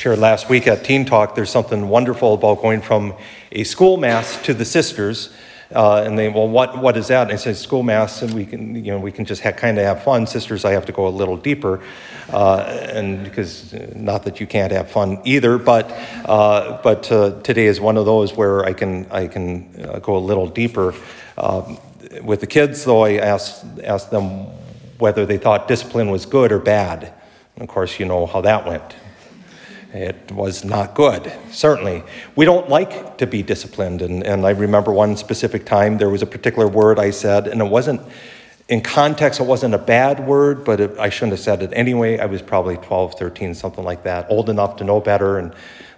shared last week at Teen Talk, there's something wonderful about going from a school mass to the sisters. Uh, and they, well, what, what is that? And I said, school mass, and we can, you know, we can just kind of have fun. Sisters, I have to go a little deeper, uh, and because uh, not that you can't have fun either, but uh, but uh, today is one of those where I can I can uh, go a little deeper. Um, with the kids, though, I asked asked them whether they thought discipline was good or bad. And of course, you know how that went. It was not good, certainly. We don't like to be disciplined. And, and I remember one specific time there was a particular word I said, and it wasn't, in context, it wasn't a bad word, but it, I shouldn't have said it anyway. I was probably 12, 13, something like that, old enough to know better. And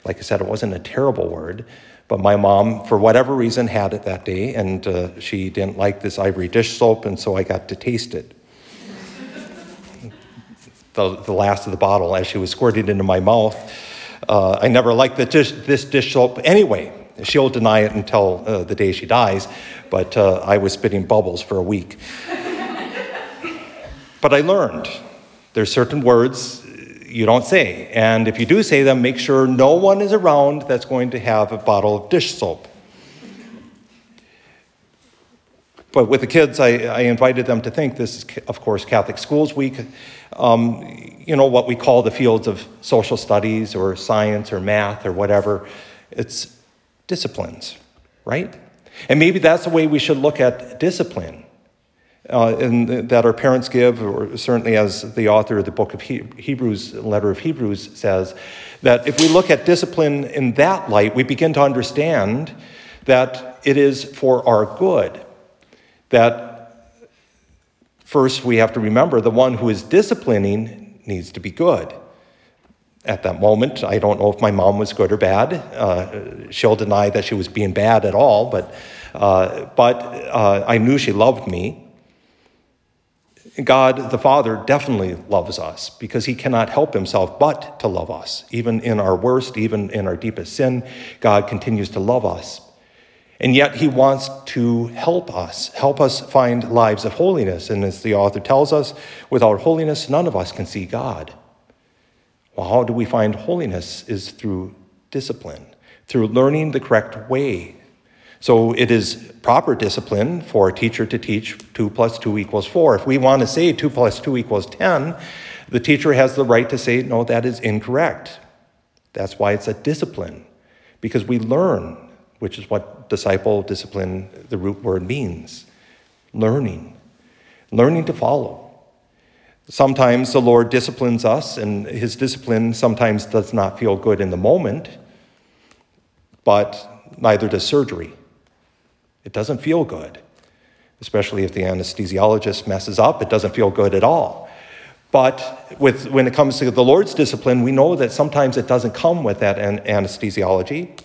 like I said, it wasn't a terrible word. But my mom, for whatever reason, had it that day, and uh, she didn't like this ivory dish soap, and so I got to taste it. The, the last of the bottle as she was squirting into my mouth. Uh, I never liked the dish, this dish soap anyway. She'll deny it until uh, the day she dies, but uh, I was spitting bubbles for a week. but I learned there's certain words you don't say, and if you do say them, make sure no one is around that's going to have a bottle of dish soap. But with the kids, I, I invited them to think this is, of course, Catholic Schools Week um, you know, what we call the fields of social studies or science or math or whatever. It's disciplines, right? And maybe that's the way we should look at discipline. Uh, that our parents give, or certainly as the author of the book of Hebrews, letter of Hebrews says, that if we look at discipline in that light, we begin to understand that it is for our good. That First, we have to remember the one who is disciplining needs to be good. At that moment, I don't know if my mom was good or bad. Uh, she'll deny that she was being bad at all, but, uh, but uh, I knew she loved me. God the Father definitely loves us because he cannot help himself but to love us. Even in our worst, even in our deepest sin, God continues to love us. And yet, he wants to help us, help us find lives of holiness. And as the author tells us, without holiness, none of us can see God. Well, how do we find holiness? Is through discipline, through learning the correct way. So it is proper discipline for a teacher to teach 2 plus 2 equals 4. If we want to say 2 plus 2 equals 10, the teacher has the right to say, no, that is incorrect. That's why it's a discipline, because we learn which is what disciple, discipline, the root word means learning, learning to follow. Sometimes the Lord disciplines us, and his discipline sometimes does not feel good in the moment, but neither does surgery. It doesn't feel good, especially if the anesthesiologist messes up, it doesn't feel good at all. But with, when it comes to the Lord's discipline, we know that sometimes it doesn't come with that an- anesthesiology.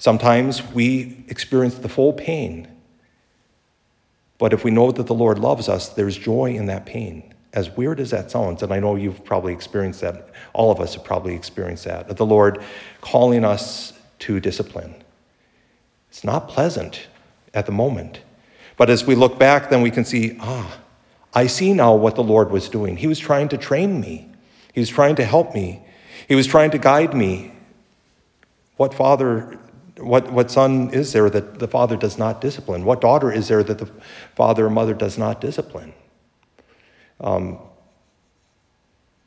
Sometimes we experience the full pain. But if we know that the Lord loves us, there's joy in that pain. As weird as that sounds, and I know you've probably experienced that, all of us have probably experienced that, of the Lord calling us to discipline. It's not pleasant at the moment. But as we look back, then we can see, ah, I see now what the Lord was doing. He was trying to train me, He was trying to help me, He was trying to guide me. What father what, what son is there that the father does not discipline? What daughter is there that the father or mother does not discipline? Um,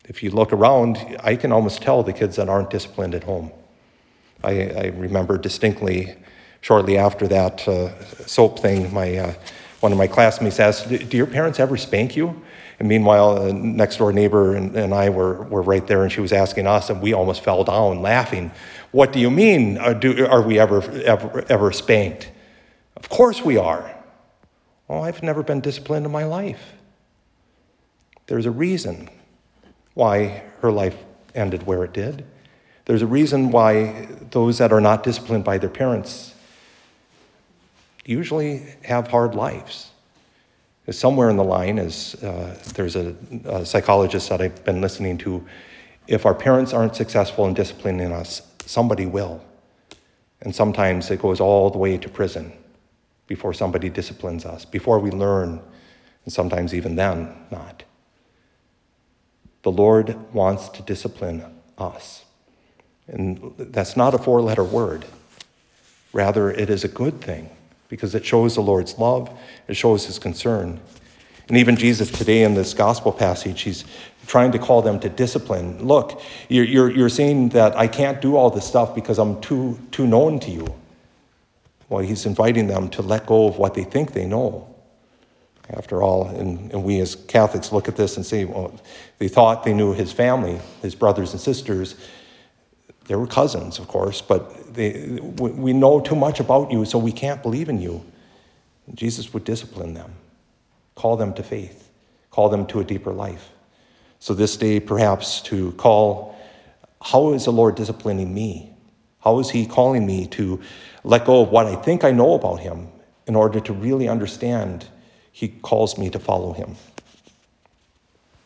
if you look around, I can almost tell the kids that aren't disciplined at home. I, I remember distinctly shortly after that uh, soap thing, my, uh, one of my classmates asked, Do your parents ever spank you? And meanwhile, a next door neighbor and, and I were, were right there, and she was asking us, and we almost fell down laughing. What do you mean? Are, uh, do, are we ever, ever, ever spanked? Of course we are. Well, I've never been disciplined in my life. There's a reason why her life ended where it did. There's a reason why those that are not disciplined by their parents usually have hard lives somewhere in the line, as uh, there's a, a, psychologist that I've been listening to, if our parents aren't successful in disciplining us, somebody will. And sometimes it goes all the way to prison before somebody disciplines us, before we learn, and sometimes even then, not. The Lord wants to discipline us. And that's not a four letter word. Rather, it is a good thing because it shows the Lord's love, it shows his concern. And even Jesus today in this gospel passage, he's trying to call them to discipline. Look, you're, you're, you're saying that I can't do all this stuff because I'm too, too known to you. Well, he's inviting them to let go of what they think they know. After all, and, and we as Catholics look at this and say, well, they thought they knew his family, his brothers and sisters. They were cousins, of course, but they, we know too much about you, so we can't believe in you. Jesus would discipline them, call them to faith, call them to a deeper life. So this day, perhaps to call, how is the Lord disciplining me? How is He calling me to let go of what I think I know about Him in order to really understand He calls me to follow Him?